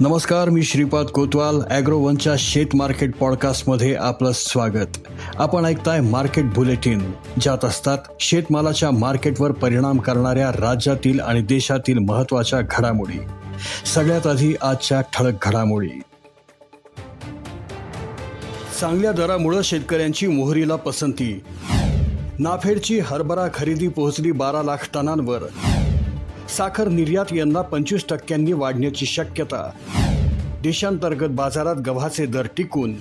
नमस्कार मी श्रीपाद कोतवाल ॲग्रोवनच्या शेत मार्केट पॉडकास्टमध्ये आपलं स्वागत. आपण ऐकताय मार्केट बुलेटिन ज्यात असतात शेतमालाच्या मार्केटवर परिणाम करणाऱ्या राज्यातील आणि देशातील महत्त्वाच्या घडामोडी. सगळ्यात आधी आजच्या ठळक घडामोडी. चांगल्या दरामुळं शेतकऱ्यांची मोहरीला पसंती. नाफेडची हरभरा खरेदी पोहोचली बारा लाख टनांवर. साखर निर्यात यंदा पंचवीस टक्क्यांनी वाढण्याची शक्यता. देशांतर्गत बाजारात गव्हाचे दर टिकून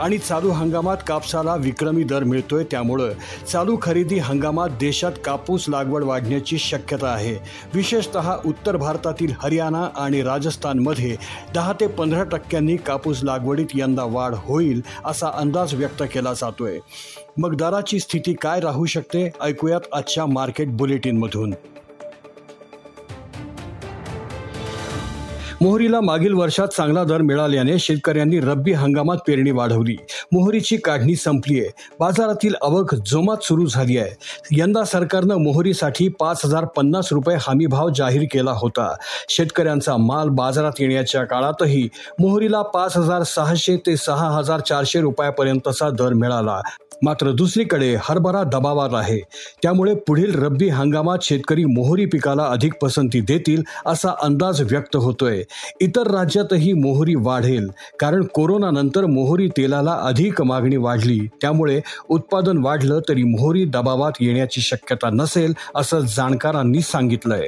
आणि चालू हंगामात कापसाला विक्रमी दर मिळतोय त्यामुळं चालू खरेदी हंगामात देशात कापूस लागवड वाढण्याची शक्यता आहे. विशेषत उत्तर भारतातील हरियाणा आणि राजस्थानमध्ये दहा ते पंधरा टक्क्यांनी कापूस लागवडीत यंदा वाढ होईल असा अंदाज व्यक्त केला जातोय. मग दराची स्थिती काय राहू शकते? ऐकूयात आजच्या मार्केट बुलेटिनमधून. मोहरीला मागील वर्षात चांगला दर मिळाल्याने शेतकऱ्यांनी रब्बी हंगामात पेरणी वाढवली. मोहरीची काढणी संपली आहे. बाजारातील आवक जोमात सुरू झाली आहे. यंदा सरकारनं मोहरीसाठी पाच हजार पन्नास रुपये हमी भाव जाहीर केला होता. शेतकऱ्यांचा माल बाजारात येण्याच्या काळातही मोहरीला पाच हजार सहाशे ते सहा हजार चारशे रुपयापर्यंतचा दर मिळाला. मात्र दुसरीकडे हरभरा दबावात आहे. त्यामुळे पुढील रब्बी हंगामात शेतकरी मोहरी पिकाला अधिक पसंती देतील असा अंदाज व्यक्त होतोय. इतर राज्यातही मोहरी वाढेल. कारण कोरोनानंतर मोहरी तेलाला अधिक मागणी वाढली. त्यामुळे उत्पादन वाढलं तरी मोहरी दबावात येण्याची शक्यता नसेल असं जाणकारांनी सांगितलंय.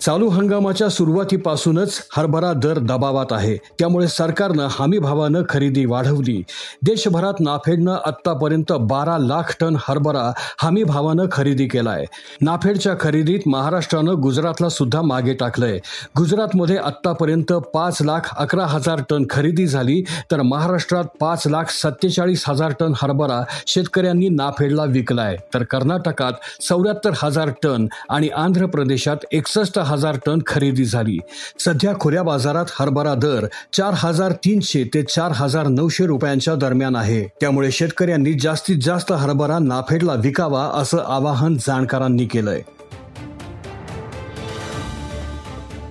चालू हंगामाच्या सुरुवातीपासूनच हरभरा दर दबावात आहे. त्यामुळे सरकारनं हमीभावानं खरेदी वाढवली. देशभरात नाफेडनं आत्तापर्यंत बारा लाख टन हरभरा हमीभावानं खरेदी केलाय. नाफेडच्या खरेदीत महाराष्ट्रानं गुजरातला सुद्धा मागे टाकलंय. गुजरातमध्ये आत्तापर्यंत पाच लाख अकरा हजार टन खरेदी झाली तर महाराष्ट्रात पाच लाख सत्तेचाळीस हजार टन हरभरा शेतकऱ्यांनी नाफेडला विकलाय. तर कर्नाटकात चौऱ्याहत्तर हजार टन आणि आंध्र प्रदेशात एकसष्ट हजार टन खरेदी झाली. सध्या खुल्या बाजारात हरभरा दर चार हजार तीनशे ते चार हजार नऊशे रुपयांच्या दरम्यान आहे. त्यामुळे शेतकऱ्यांनी जास्तीत जास्त हरभरा नाफेडला विकावा असं आवाहन जाणकारांनी केलंय.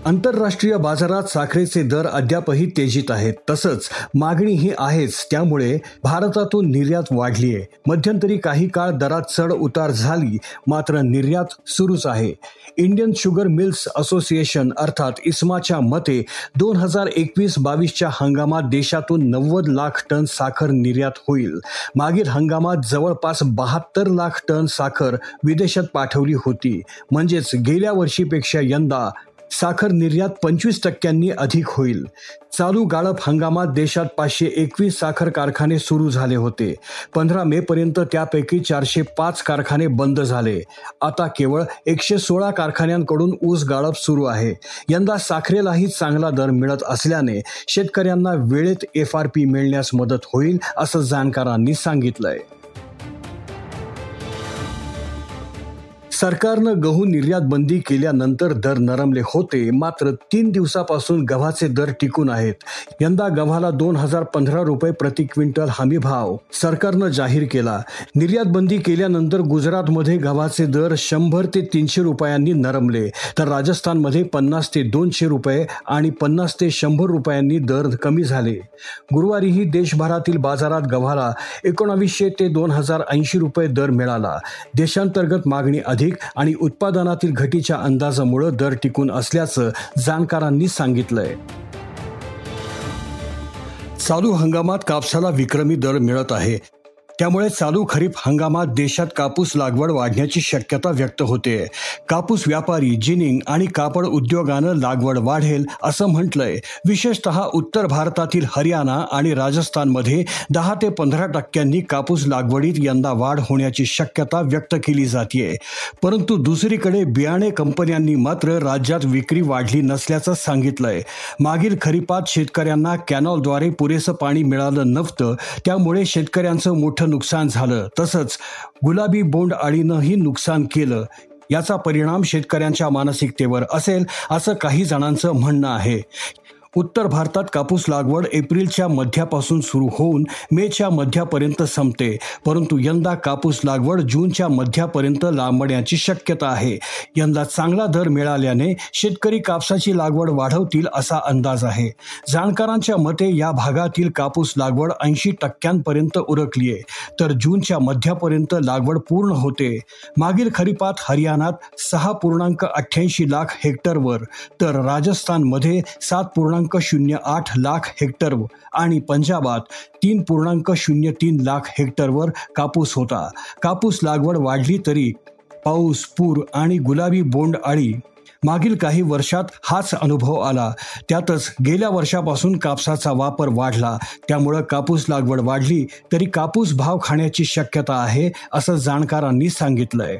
आंतरराष्ट्रीय बाजारात साखरेचे दर अद्यापही तेजीत आहेत. तसंच मागणीही आहेच त्यामुळे भारतातून निर्यात वाढली आहे मध्यंतरी काही काळ दरात चढ उतार झाली मात्र निर्यात सुरूच आहे. इंडियन शुगर मिल्स असोसिएशन अर्थात इस्माच्या मते दोन हजार एकवीस बावीसच्या हंगामात देशातून नव्वद लाख टन साखर निर्यात होईल. मागील हंगामात जवळपास बहात्तर लाख टन साखर विदेशात पाठवली होती. म्हणजेच गेल्या वर्षीपेक्षा यंदा साखर निर्यात पंचवीस टक्क्यांनी अधिक होईल. चालू गाळप हंगामात देशात पाचशे एकवीस साखर कारखाने सुरू झाले होते. पंधरा मे पर्यंत त्यापैकी चारशे पाच कारखाने बंद झाले. आता केवळ एकशे सोळा कारखान्यांकडून ऊस गाळप सुरू आहे. यंदा साखरेलाही चांगला दर मिळत असल्याने शेतकऱ्यांना वेळेत एफ आर पी मिळण्यास मदत होईल असं जाणकारांनी सांगितलंय. सरकारनं गहू निर्यात बंदी केल्यानंतर दर नरमले होते मात्र तीन दिवसापासून गव्हाचे दर टिकून आहेत. यंदा गव्हाला दोन हजार पंधरा रुपये प्रति क्विंटल हमी भाव सरकारनं जाहीर केला. निर्यात बंदी केल्यानंतर गुजरातमध्ये गव्हाचे दर शंभर ते तीनशे रुपयांनी नरमले तर राजस्थानमध्ये पन्नास ते दोनशे रुपये आणि पन्नास ते शंभर रुपयांनी दर कमी झाले. गुरुवारीही देशभरातील बाजारात गव्हाला एकोणावीसशे ते दोन हजार ऐंशी रुपये दर मिळाला. देशांतर्गत मागणी अधिक अधिक आणि उत्पादनातील घटीच्या अंदाजामुळे दर टिकून असल्याचं जाणकारांनी सांगितलंय. चालू हंगामात कापसाला विक्रमी दर मिळत आहे. त्यामुळे चालू खरीप हंगामात देशात कापूस लागवड वाढण्याची शक्यता व्यक्त होते. कापूस व्यापारी जिनिंग आणि कापड उद्योगानं लागवड वाढेल असं म्हटलंय. विशेषतः उत्तर भारतातील हरियाणा आणि राजस्थानमध्ये दहा ते पंधरा टक्क्यांनी कापूस लागवडीत यंदा वाढ होण्याची शक्यता व्यक्त केली जाते परंतु दुसरीकडे बियाणे कंपन्यांनी मात्र राज्यात विक्री वाढली नसल्याचं सांगितलंय. मागील खरीपात शेतकऱ्यांना कॅनॉलद्वारे पुरेसं पाणी मिळालं नव्हतं. त्यामुळे शेतकऱ्यांचं मोठं नुकसान झालं. तसंच गुलाबी बोंड अळीनंही नुकसान केलं. याचा परिणाम शेतकऱ्यांच्या मानसिकतेवर असेल असं काही जणांचं म्हणणं आहे. उत्तर भारतात कापूस लागवड एप्रिलच्या मध्यापासून सुरू होऊन मेच्या मध्यापर्यंत संपते. परंतु यंदा कापूस लागवड जूनच्या मध्यापर्यंत लांबण्याची शक्यता आहे. यंदा चांगला दर मिळाल्याने शेतकरी कापसाची लागवड वाढवतील असा अंदाज आहे. जाणकारांच्या मते या भागातील कापूस लागवड ऐंशी टक्क्यांपर्यंत उरकली आहे तर जूनच्या मध्यापर्यंत लागवड पूर्ण होते. मागील खरीपात हरियाणात सहा पूर्णांक अठ्ठ्याऐंशी लाख हेक्टरवर तर राजस्थानमध्ये सात पूर्णांक शून्य आठ लाख हेक्टर आणि पंजाबात तीन पूर्णांक शून्य तीन लाख हेक्टरवर कापूस होता. कापूस लागवड वाढली तरी पाऊस पूर आणि गुलाबी बोंड आळी मागील काही वर्षात हाच अनुभव आला. त्यातच गेल्या वर्षापासून कापसाचा वापर वाढला. त्यामुळं कापूस लागवड वाढली तरी कापूस भाव खाण्याची शक्यता आहे असं जाणकारांनी सांगितलंय.